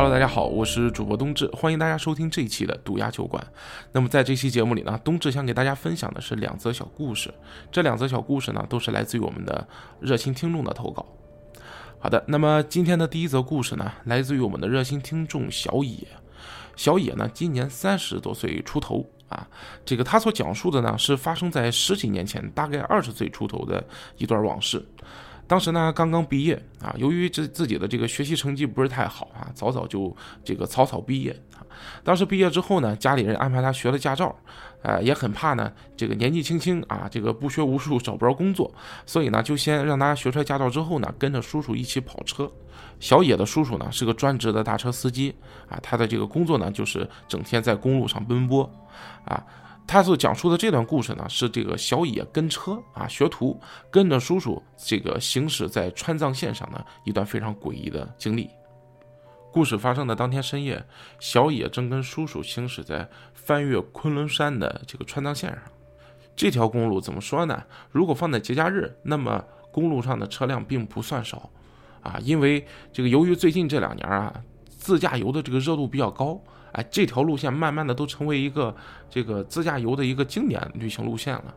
Hello，大家好，我是主播冬至，欢迎大家收听这一期的赌鸭酒馆。那么在这期节目里呢，冬至想给大家分享的是两则小故事。这两则小故事呢，都是来自于我们的热心听众的投稿。好的，那么今天的第一则故事呢，来自于我们的热心听众小野。小野呢，今年三十多岁出头啊。这个他所讲述的呢，是发生在十几年前，大概二十岁出头的一段往事。当时呢，刚刚毕业啊，由于这自己的这个学习成绩不是太好啊，早早就这个草草毕业啊。当时毕业之后呢，家里人安排他学了驾照，呃，也很怕呢，这个年纪轻轻啊，这个不学无术找不着工作，所以呢，就先让他学出来驾照之后呢，跟着叔叔一起跑车。小野的叔叔呢是个专职的大车司机啊，他的这个工作呢就是整天在公路上奔波啊。他所讲述的这段故事呢，是这个小野跟车啊，学徒跟着叔叔这个行驶在川藏线上的一段非常诡异的经历。故事发生的当天深夜，小野正跟叔叔行驶在翻越昆仑山的这个川藏线上。这条公路怎么说呢？如果放在节假日，那么公路上的车辆并不算少啊，因为这个由于最近这两年啊，自驾游的这个热度比较高。哎，这条路线慢慢的都成为一个这个自驾游的一个经典旅行路线了，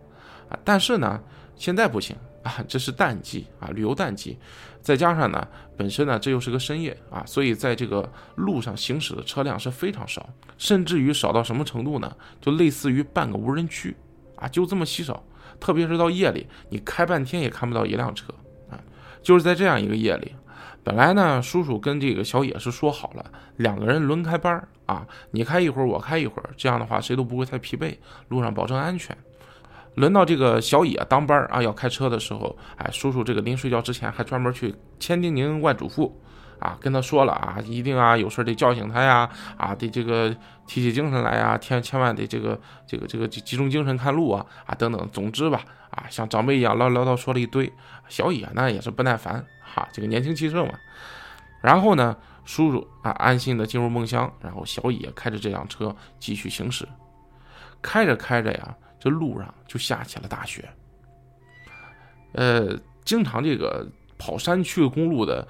啊，但是呢，现在不行啊，这是淡季啊，旅游淡季，再加上呢，本身呢这又是个深夜啊，所以在这个路上行驶的车辆是非常少，甚至于少到什么程度呢？就类似于半个无人区啊，就这么稀少，特别是到夜里，你开半天也看不到一辆车啊，就是在这样一个夜里。本来呢，叔叔跟这个小野是说好了，两个人轮开班啊，你开一会儿，我开一会儿，这样的话谁都不会太疲惫，路上保证安全。轮到这个小野当班啊，要开车的时候，哎，叔叔这个临睡觉之前还专门去千叮咛万嘱咐啊，跟他说了啊，一定啊有事得叫醒他呀，啊得这个提起精神来呀，千千万得这个这个这个集中精神看路啊啊等等，总之吧，啊像长辈一样唠唠叨说了一堆，小野呢也是不耐烦。哈，这个年轻气盛嘛，然后呢，叔叔啊安心的进入梦乡，然后小野开着这辆车继续行驶，开着开着呀，这路上就下起了大雪。呃，经常这个跑山区公路的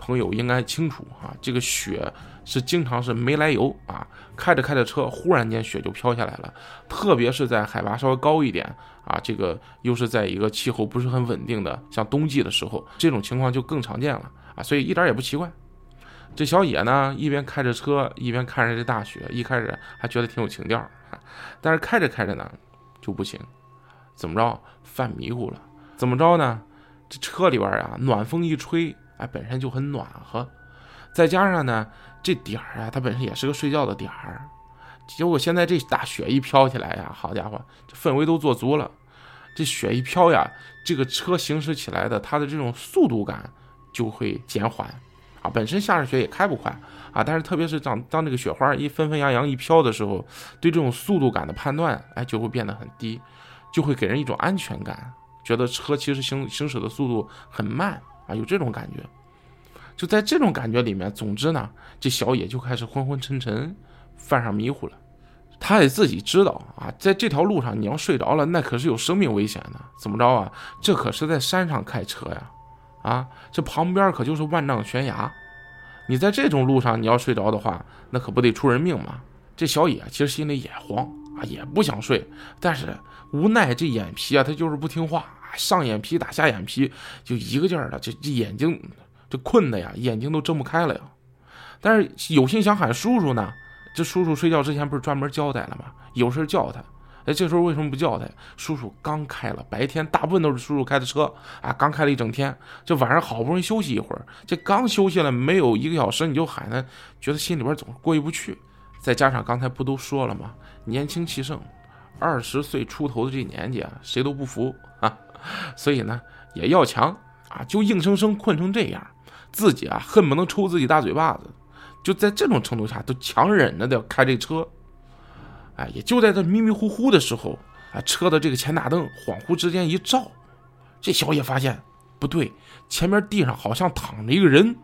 朋友应该清楚啊，这个雪是经常是没来由啊，开着开着车，忽然间雪就飘下来了，特别是在海拔稍微高一点。啊，这个又是在一个气候不是很稳定的，像冬季的时候，这种情况就更常见了啊，所以一点也不奇怪。这小野呢，一边开着车，一边看着这大雪，一开始还觉得挺有情调，但是开着开着呢，就不行，怎么着，犯迷糊了？怎么着呢？这车里边啊，暖风一吹，哎，本身就很暖和，再加上呢，这点儿啊，它本身也是个睡觉的点儿。结果现在这大雪一飘起来呀，好家伙，这氛围都做足了。这雪一飘呀，这个车行驶起来的它的这种速度感就会减缓啊。本身下着雪也开不快啊，但是特别是当当这个雪花一纷纷扬扬一飘的时候，对这种速度感的判断哎就会变得很低，就会给人一种安全感，觉得车其实行行驶的速度很慢啊，有这种感觉。就在这种感觉里面，总之呢，这小野就开始昏昏沉沉。犯上迷糊了，他也自己知道啊，在这条路上你要睡着了，那可是有生命危险的。怎么着啊？这可是在山上开车呀，啊，这旁边可就是万丈悬崖，你在这种路上你要睡着的话，那可不得出人命吗？这小野其实心里也慌啊，也不想睡，但是无奈这眼皮啊，他就是不听话，上眼皮打下眼皮，就一个劲儿的，这这眼睛这困的呀，眼睛都睁不开了呀。但是有心想喊叔叔呢。这叔叔睡觉之前不是专门交代了吗？有事叫他。哎，这时候为什么不叫他？叔叔刚开了，白天大部分都是叔叔开的车啊，刚开了一整天，这晚上好不容易休息一会儿，这刚休息了没有一个小时，你就喊他，觉得心里边总是过意不去。再加上刚才不都说了吗？年轻气盛，二十岁出头的这年纪啊，谁都不服啊，所以呢也要强啊，就硬生生困成这样，自己啊恨不能抽自己大嘴巴子。就在这种程度下，都强忍着的要开这车，哎，也就在这迷迷糊糊的时候，啊，车的这个前大灯恍惚之间一照，这小野发现不对，前面地上好像躺着一个人，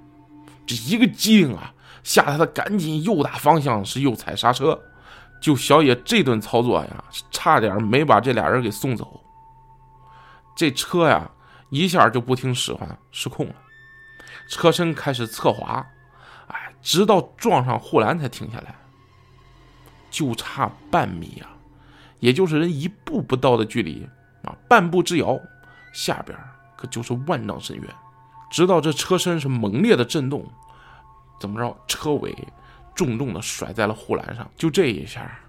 这一个机灵啊，吓得他赶紧右打方向，是右踩刹车，就小野这顿操作呀，差点没把这俩人给送走，这车呀，一下就不听使唤，失控了，车身开始侧滑。哎直到撞上护栏才停下来，就差半米啊，也就是人一步不到的距离啊，半步之遥，下边可就是万丈深渊。直到这车身是猛烈的震动，怎么着，车尾重重的甩在了护栏上，就这一下，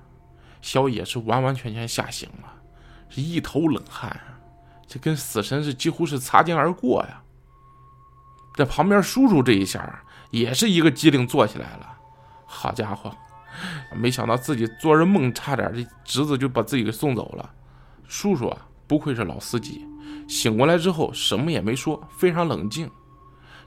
小野是完完全全吓醒了，是一头冷汗，这跟死神是几乎是擦肩而过呀。在旁边叔叔这一下也是一个机灵坐起来了，好家伙，没想到自己做着梦，差点这侄子就把自己给送走了。叔叔啊，不愧是老司机，醒过来之后什么也没说，非常冷静，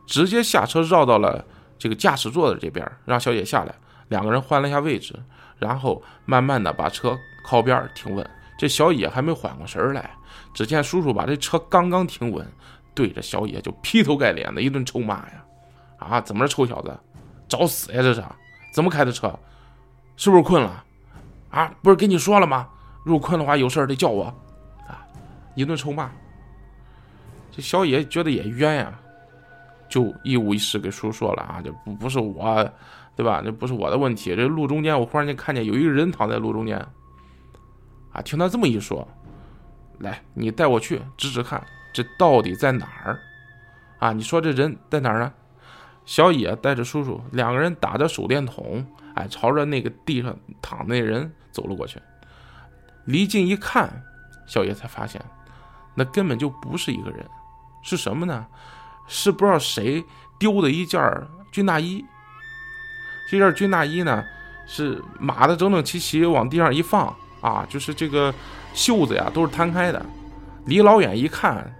直接下车绕到了这个驾驶座的这边，让小姐下来，两个人换了一下位置，然后慢慢的把车靠边停稳。这小野还没缓过神来，只见叔叔把这车刚刚停稳。对着小野就劈头盖脸的一顿臭骂呀！啊，怎么着，臭小子，找死呀！这是怎么开的车？是不是困了？啊，不是跟你说了吗？如果困的话，有事得叫我。啊，一顿臭骂。这小野觉得也冤呀，就一五一十给叔说了啊，这不不是我，对吧？这不是我的问题。这路中间，我忽然间看见有一个人躺在路中间。啊，听他这么一说，来，你带我去指指看。这到底在哪儿？啊，你说这人在哪儿呢？小野带着叔叔两个人打着手电筒，哎，朝着那个地上躺那人走了过去。离近一看，小野才发现，那根本就不是一个人，是什么呢？是不知道谁丢的一件军大衣。这件军大衣呢，是码的整整齐齐，往地上一放，啊，就是这个袖子呀都是摊开的，离老远一看。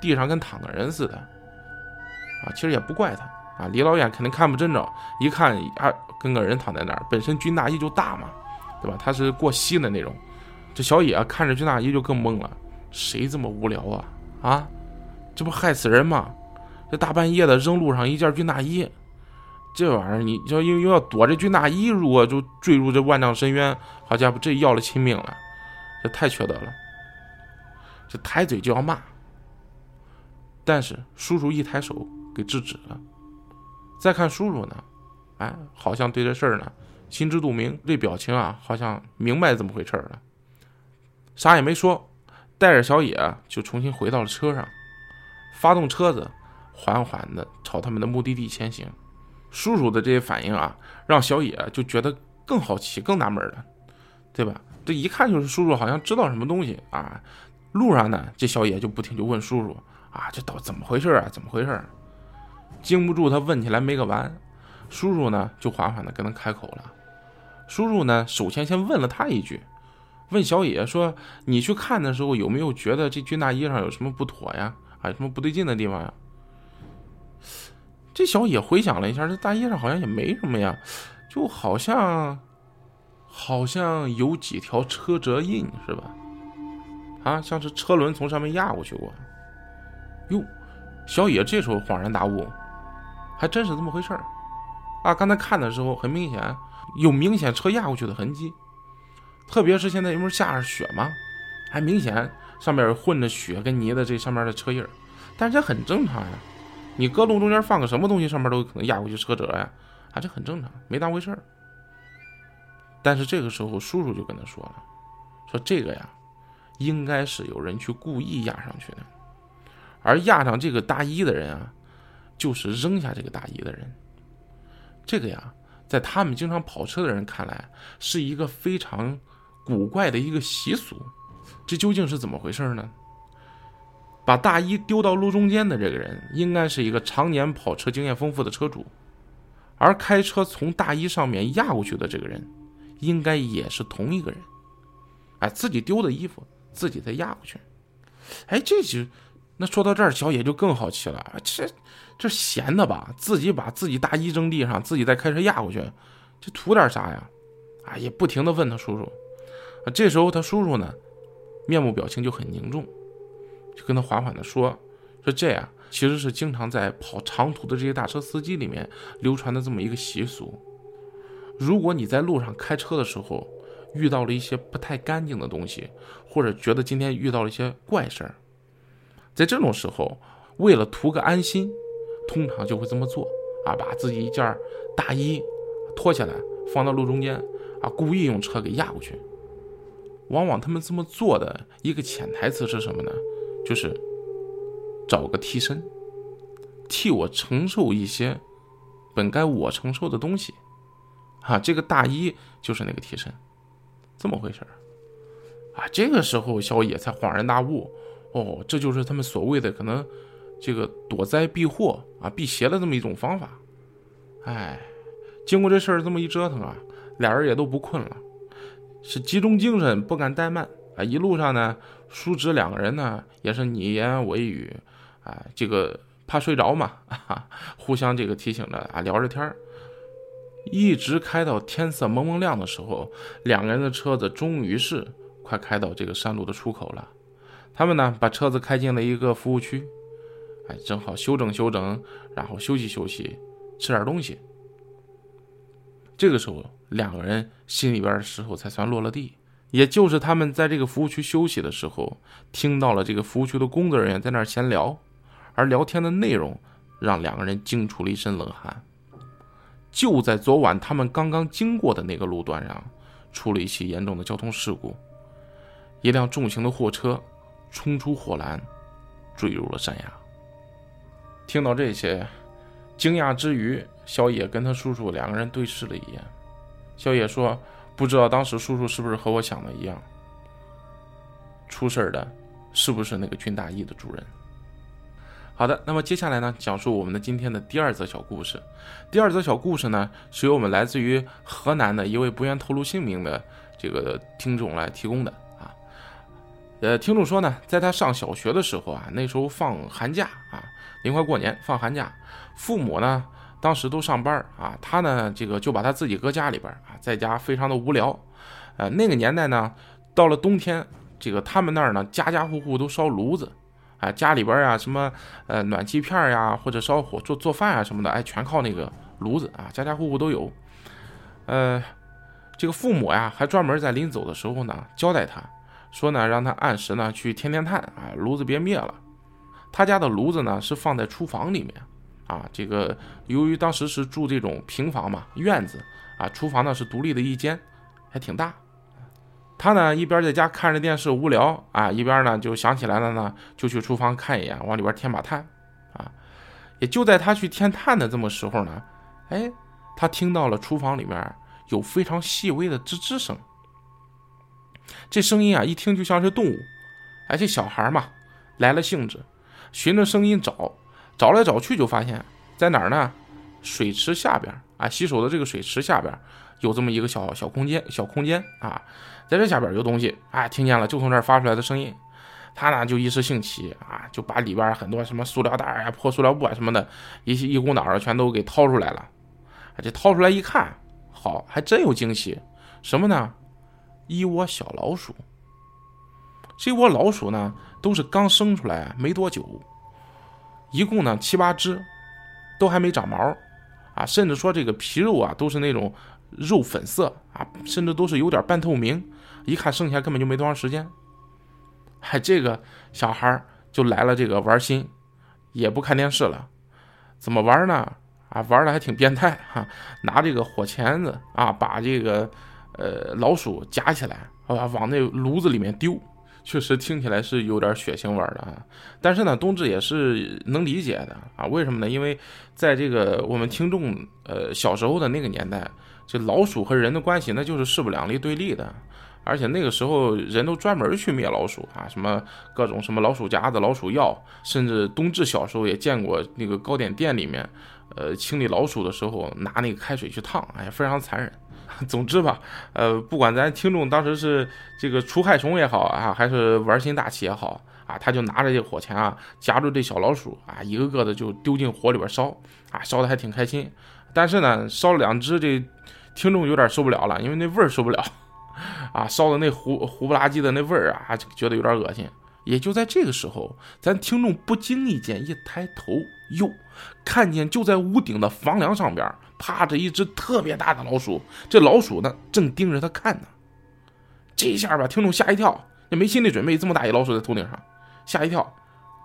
地上跟躺个人似的，啊，其实也不怪他啊，离老远肯定看不真着，一看啊，跟个人躺在那儿。本身军大衣就大嘛，对吧？他是过膝的那种。这小野看着军大衣就更懵了，谁这么无聊啊？啊，这不害死人吗？这大半夜的扔路上一件军大衣，这玩意儿你要又又要躲这军大衣，如果就坠入这万丈深渊，好家伙，这要了亲命了，这太缺德了，这抬嘴就要骂。但是叔叔一抬手给制止了。再看叔叔呢，哎，好像对这事儿呢心知肚明，这表情啊，好像明白怎么回事了，啥也没说，带着小野就重新回到了车上，发动车子，缓缓的朝他们的目的地前行。叔叔的这些反应啊，让小野就觉得更好奇、更纳闷了，对吧？这一看就是叔叔好像知道什么东西啊。路上呢，这小野就不停就问叔叔。啊，这到怎么回事啊？怎么回事？经不住他问起来没个完。叔叔呢，就缓缓的跟他开口了。叔叔呢，首先先问了他一句，问小野说：“你去看的时候，有没有觉得这军大衣上有什么不妥呀？啊，有什么不对劲的地方呀？”这小野回想了一下，这大衣上好像也没什么呀，就好像，好像有几条车辙印，是吧？啊，像是车轮从上面压过去过。哟，小野这时候恍然大悟，还真是这么回事儿啊！刚才看的时候，很明显有明显车压过去的痕迹，特别是现在因为下着雪嘛，还明显上面混着雪跟泥的这上面的车印儿，但是这很正常呀。你搁路中间放个什么东西，上面都有可能压过去车辙呀，啊，这很正常，没当回事儿。但是这个时候，叔叔就跟他说了，说这个呀，应该是有人去故意压上去的。而压上这个大衣的人啊，就是扔下这个大衣的人。这个呀，在他们经常跑车的人看来，是一个非常古怪的一个习俗。这究竟是怎么回事呢？把大衣丢到路中间的这个人，应该是一个常年跑车经验丰富的车主，而开车从大衣上面压过去的这个人，应该也是同一个人。哎，自己丢的衣服，自己再压过去。哎，这就。那说到这儿，小野就更好奇了。这这闲的吧？自己把自己大衣扔地上，自己再开车压过去，这图点啥呀？啊，也不停的问他叔叔。这时候他叔叔呢，面部表情就很凝重，就跟他缓缓的说：“说这样其实是经常在跑长途的这些大车司机里面流传的这么一个习俗。如果你在路上开车的时候遇到了一些不太干净的东西，或者觉得今天遇到了一些怪事儿。”在这种时候，为了图个安心，通常就会这么做啊，把自己一件大衣脱下来放到路中间啊，故意用车给压过去。往往他们这么做的一个潜台词是什么呢？就是找个替身，替我承受一些本该我承受的东西。啊，这个大衣就是那个替身，这么回事啊，这个时候小野才恍然大悟，哦，这就是他们所谓的可能这个躲灾避祸啊、避邪的这么一种方法。哎，经过这事儿这么一折腾啊，俩人也都不困了。是集中精神，不敢怠慢啊！一路上呢，叔侄两个人呢也是你言我语，啊，这个怕睡着嘛，啊互相这个提醒着啊，聊着天一直开到天色蒙蒙亮的时候，两个人的车子终于是快开到这个山路的出口了。他们呢把车子开进了一个服务区，哎，正好休整休整，然后休息休息，吃点东西。这个时候，两个人心里边的石头才算落了地。也就是他们在这个服务区休息的时候，听到了这个服务区的工作人员在那儿闲聊，而聊天的内容让两个人惊出了一身冷汗。就在昨晚，他们刚刚经过的那个路段上，出了一起严重的交通事故，一辆重型的货车冲出火栏，坠入了山崖。听到这些。惊讶之余，小野跟他叔叔两个人对视了一眼。小野说：“不知道当时叔叔是不是和我想的一样，出事的是不是那个军大衣的主人？”好的，那么接下来呢，讲述我们的今天的第二则小故事。第二则小故事呢，是由我们来自于河南的一位不愿透露姓名的这个听众来提供的啊。呃，听众说呢，在他上小学的时候啊，那时候放寒假啊。临快过年放寒假，父母呢当时都上班啊，他呢这个就把他自己搁家里边啊，在家非常的无聊。呃，那个年代呢，到了冬天，这个他们那儿呢家家户户都烧炉子，啊，家里边啊什么呃暖气片呀或者烧火做做饭啊什么的，哎，全靠那个炉子啊，家家户户都有。呃，这个父母呀还专门在临走的时候呢交代他说呢，让他按时呢去添添炭啊，炉子别灭了。他家的炉子呢是放在厨房里面，啊，这个由于当时是住这种平房嘛，院子啊，厨房呢是独立的一间，还挺大。他呢一边在家看着电视无聊啊，一边呢就想起来了呢，就去厨房看一眼，往里边添把炭，啊，也就在他去添炭的这么时候呢，哎，他听到了厨房里面有非常细微的吱吱声，这声音啊一听就像是动物，哎，这小孩嘛来了兴致。循着声音找，找来找去就发现，在哪儿呢？水池下边啊，洗手的这个水池下边有这么一个小小空间，小空间啊，在这下边有东西，哎，听见了，就从这儿发出来的声音。他呢就一时兴起啊，就把里边很多什么塑料袋呀、破塑料布啊什么的，一一股脑儿全都给掏出来了。这掏出来一看，好，还真有惊喜，什么呢？一窝小老鼠。这窝老鼠呢？都是刚生出来没多久，一共呢七八只，都还没长毛，啊，甚至说这个皮肉啊都是那种肉粉色啊，甚至都是有点半透明，一看剩下根本就没多长时间。还这个小孩就来了这个玩心，也不看电视了，怎么玩呢？啊，玩的还挺变态哈，拿这个火钳子啊，把这个呃老鼠夹起来啊，往那炉子里面丢。确实听起来是有点血腥味的啊，但是呢，冬至也是能理解的啊。为什么呢？因为在这个我们听众呃小时候的那个年代，这老鼠和人的关系那就是势不两立、对立的。而且那个时候人都专门去灭老鼠啊，什么各种什么老鼠夹子、老鼠药，甚至冬至小时候也见过那个糕点店里面，呃，清理老鼠的时候拿那个开水去烫，哎，非常残忍。总之吧，呃，不管咱听众当时是这个除害虫也好啊，还是玩心大起也好啊，他就拿着这火钳啊，夹住这小老鼠啊，一个个的就丢进火里边烧啊，烧的还挺开心。但是呢，烧了两只，这听众有点受不了了，因为那味儿受不了啊，烧的那糊糊不拉几的那味儿啊，觉得有点恶心。也就在这个时候，咱听众不经意间一抬头，哟，看见就在屋顶的房梁上边。趴着一只特别大的老鼠，这老鼠呢正盯着他看呢。这一下把听众吓一跳，也没心理准备，这么大一老鼠在头顶上，吓一跳，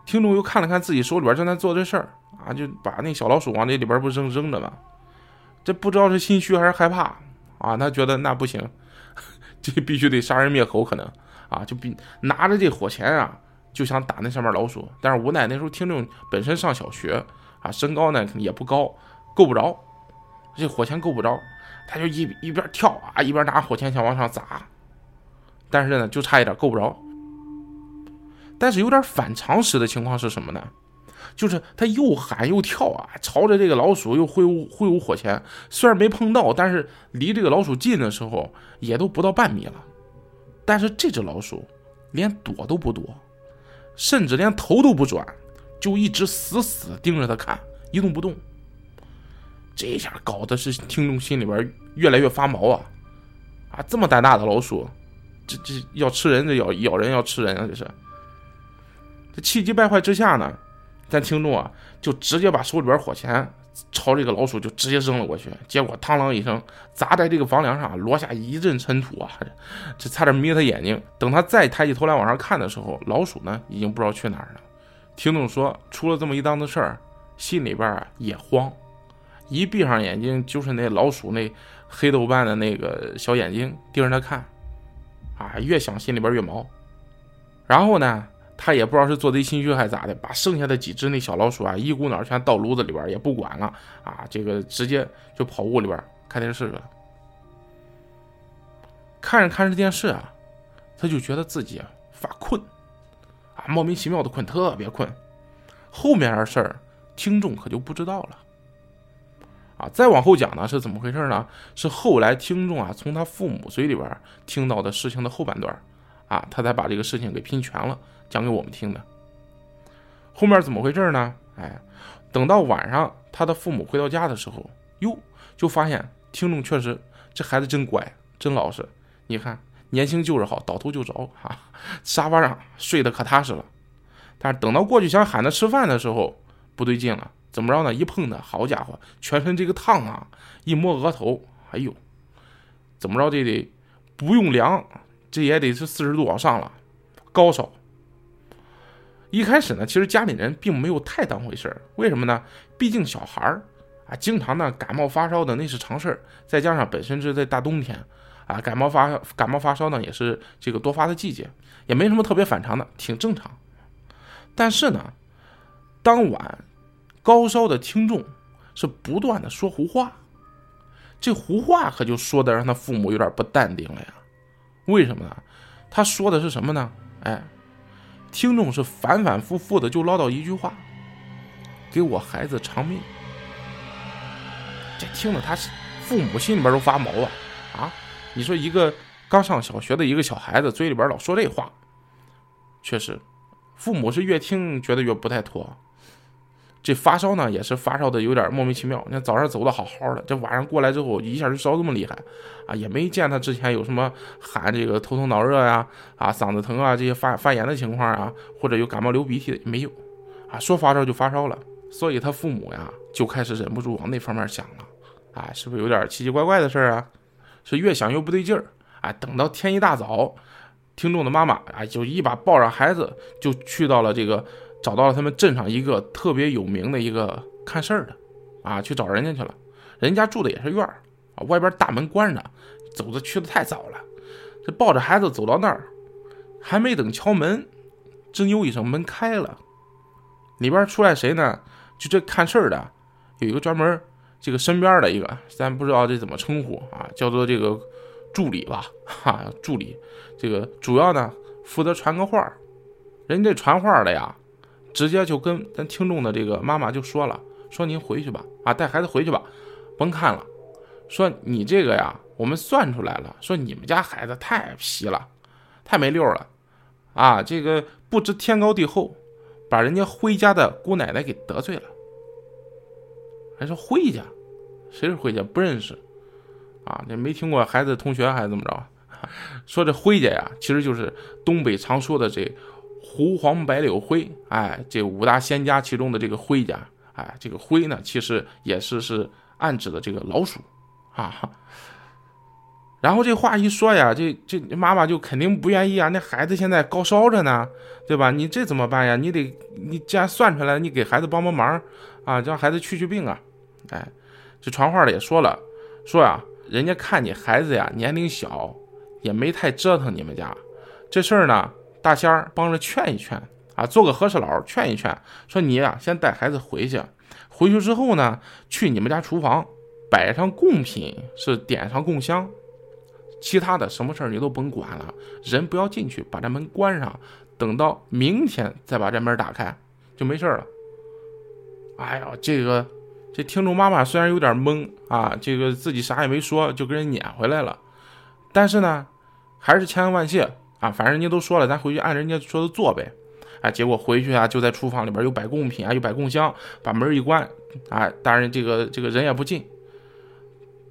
听众又看了看自己手里边正在做这事儿啊，就把那小老鼠往那里边不扔扔着吗？这不知道是心虚还是害怕啊？他觉得那不行，这必须得杀人灭口，可能啊，就比拿着这火钳啊，就想打那上面老鼠。但是无奈那时候听众本身上小学啊，身高呢也不高，够不着这火钳够不着，他就一一边跳啊，一边拿火钳想往上砸，但是呢就差一点够不着。但是有点反常识的情况是什么呢？就是他又喊又跳啊，朝着这个老鼠又挥舞挥舞火钳，虽然没碰到，但是离这个老鼠近的时候也都不到半米了。但是这只老鼠连躲都不躲，甚至连头都不转，就一直死死盯着他看，一动不动。这下搞的是听众心里边越来越发毛啊！啊，这么胆大的老鼠，这这要吃人，这咬咬人要吃人啊！这是。这气急败坏之下呢？咱听众啊，就直接把手里边火钳朝这个老鼠就直接扔了过去，结果嘡啷一声砸在这个房梁上，落下一阵尘土啊，这差点眯他眼睛。等他再抬起头来往上看的时候，老鼠呢已经不知道去哪儿了。听众说，出了这么一档子事儿，心里边也慌，一闭上眼睛就是那老鼠那黑豆瓣的那个小眼睛盯着他看，啊，越想心里边越毛。然后呢？他也不知道是做贼心虚还是咋的，把剩下的几只那小老鼠啊，一股脑全倒炉子里边，也不管了啊！这个直接就跑屋里边看电视去了。看着看着电视啊，他就觉得自己啊发困啊，莫名其妙的困，特别困。后面的事儿，听众可就不知道了啊！再往后讲呢，是怎么回事呢？是后来听众啊从他父母嘴里边听到的事情的后半段啊，他才把这个事情给拼全了。讲给我们听的，后面怎么回事呢？哎，等到晚上，他的父母回到家的时候，哟，就发现听众确实这孩子真乖，真老实。你看，年轻就是好，倒头就着哈，沙发上睡得可踏实了。但是等到过去想喊他吃饭的时候，不对劲了，怎么着呢？一碰他，好家伙，全身这个烫啊！一摸额头，哎呦，怎么着这得不用量，这也得是四十度往上了，高烧。一开始呢，其实家里人并没有太当回事儿，为什么呢？毕竟小孩儿啊，经常呢感冒发烧的那是常事儿，再加上本身是在大冬天，啊，感冒发感冒发烧呢也是这个多发的季节，也没什么特别反常的，挺正常。但是呢，当晚高烧的听众是不断的说胡话，这胡话可就说的让他父母有点不淡定了呀。为什么呢？他说的是什么呢？哎。听众是反反复复的就唠叨一句话：“给我孩子偿命。”这听着他父母心里边都发毛啊！啊，你说一个刚上小学的一个小孩子嘴里边老说这话，确实，父母是越听觉得越不太妥。这发烧呢，也是发烧的有点莫名其妙。你看早上走的好好的，这晚上过来之后，一下就烧这么厉害，啊，也没见他之前有什么喊这个头疼脑热呀，啊，嗓子疼啊这些发发炎的情况啊，或者有感冒流鼻涕的没有，啊，说发烧就发烧了。所以他父母呀就开始忍不住往那方面想了，啊，是不是有点奇奇怪怪的事儿啊？是越想越不对劲儿，啊，等到天一大早，听众的妈妈啊就一把抱着孩子就去到了这个。找到了他们镇上一个特别有名的一个看事儿的，啊，去找人家去了。人家住的也是院儿啊，外边大门关着，走的去的太早了。这抱着孩子走到那儿，还没等敲门，吱扭一声门开了，里边出来谁呢？就这看事儿的，有一个专门这个身边的一个，咱不知道这怎么称呼啊，叫做这个助理吧，哈，助理。这个主要呢负责传个话人这传话的呀。直接就跟咱听众的这个妈妈就说了，说您回去吧，啊，带孩子回去吧，甭看了。说你这个呀，我们算出来了，说你们家孩子太皮了，太没溜了，啊，这个不知天高地厚，把人家辉家的姑奶奶给得罪了。还说辉家，谁是辉家？不认识，啊，这没听过孩子同学还是怎么着？说这辉家呀，其实就是东北常说的这。胡黄白柳灰，哎，这五大仙家其中的这个灰家，哎，这个灰呢，其实也是是暗指的这个老鼠，啊。然后这话一说呀，这这妈妈就肯定不愿意啊。那孩子现在高烧着呢，对吧？你这怎么办呀？你得，你既然算出来，你给孩子帮帮忙啊，让孩子去去病啊。哎，这传话的也说了，说呀，人家看你孩子呀年龄小，也没太折腾你们家。这事儿呢，大仙儿帮着劝一劝啊，做个和事佬劝一劝，说你呀先带孩子回去，回去之后呢，去你们家厨房摆上贡品，是点上供香。其他的什么事儿你都甭管了，人不要进去，把这门关上，等到明天再把这门打开，就没事了。哎呀，这个这听众妈妈虽然有点懵啊，这个自己啥也没说，就给人撵回来了，但是呢，还是千恩万谢啊，反正人家都说了，咱回去按人家说的做呗。哎，结果回去啊，就在厨房里边又摆贡品啊，又摆供香，把门一关，啊，当然这个这个人也不进，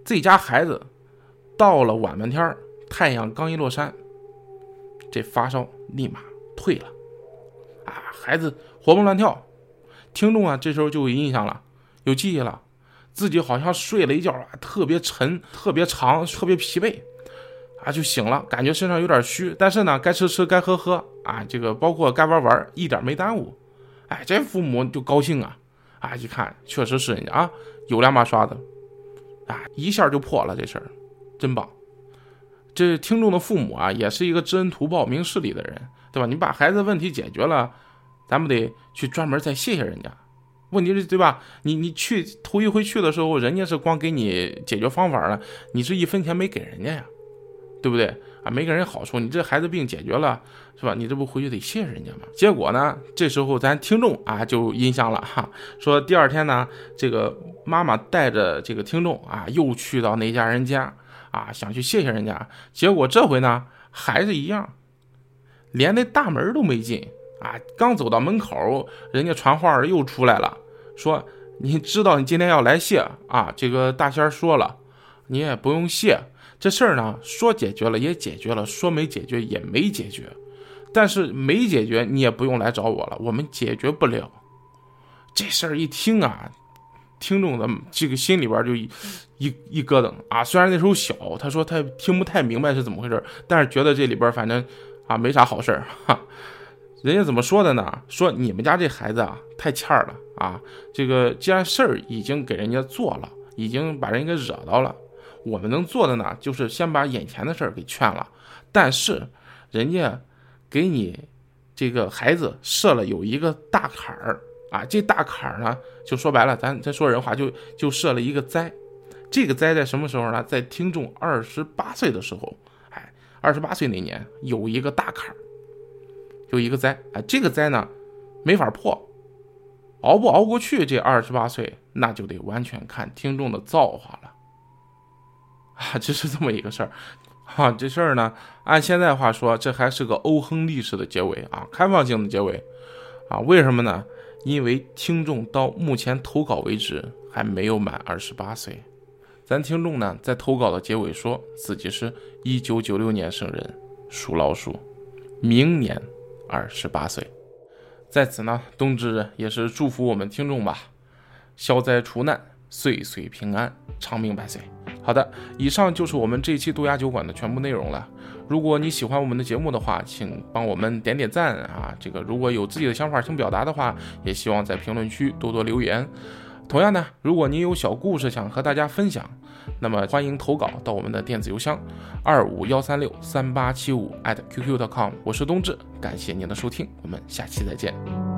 自己家孩子。到了晚半天太阳刚一落山，这发烧立马退了，啊，孩子活蹦乱跳。听众啊，这时候就有印象了，有记忆了，自己好像睡了一觉啊，特别沉、特别长、特别疲惫，啊，就醒了，感觉身上有点虚，但是呢，该吃吃，该喝喝，啊，这个包括该玩玩，一点没耽误。哎，这父母就高兴啊，啊，一看确实是人家啊，有两把刷子，啊，一下就破了这事儿。真棒，这听众的父母啊，也是一个知恩图报、明事理的人，对吧？你把孩子问题解决了，咱们得去专门再谢谢人家。问题是，对吧？你你去头一回去的时候，人家是光给你解决方法了，你是一分钱没给人家呀，对不对啊？没给人好处，你这孩子病解决了，是吧？你这不回去得谢人家吗？结果呢，这时候咱听众啊就印象了哈，说第二天呢，这个妈妈带着这个听众啊，又去到那家人家。啊，想去谢谢人家，结果这回呢还是一样，连那大门都没进啊！刚走到门口，人家传话又出来了，说：“你知道你今天要来谢啊？这个大仙说了，你也不用谢。这事儿呢，说解决了也解决了，说没解决也没解决。但是没解决，你也不用来找我了，我们解决不了。这事儿一听啊。”听众的这个心里边就一一一咯噔啊！虽然那时候小，他说他听不太明白是怎么回事，但是觉得这里边反正啊没啥好事儿哈。人家怎么说的呢？说你们家这孩子啊太欠了啊！这个既然事儿已经给人家做了，已经把人给惹到了，我们能做的呢就是先把眼前的事儿给劝了。但是人家给你这个孩子设了有一个大坎儿。啊，这大坎儿呢，就说白了，咱咱说人话，就就设了一个灾。这个灾在什么时候呢？在听众二十八岁的时候，哎，二十八岁那年有一个大坎儿，有一个灾。哎，这个灾呢，没法破，熬不熬过去，这二十八岁那就得完全看听众的造化了。啊，这是这么一个事儿。哈，这事儿呢，按现在话说，这还是个欧亨利式的结尾啊，开放性的结尾。啊，为什么呢？因为听众到目前投稿为止还没有满二十八岁，咱听众呢在投稿的结尾说自己是一九九六年生人，属老鼠，明年二十八岁。在此呢，冬至也是祝福我们听众吧，消灾除难，岁岁平安，长命百岁。好的，以上就是我们这一期渡鸦酒馆的全部内容了。如果你喜欢我们的节目的话，请帮我们点点赞啊！这个如果有自己的想法想表达的话，也希望在评论区多多留言。同样呢，如果您有小故事想和大家分享，那么欢迎投稿到我们的电子邮箱二五幺三六三八七五 @qq.com。我是冬至，感谢您的收听，我们下期再见。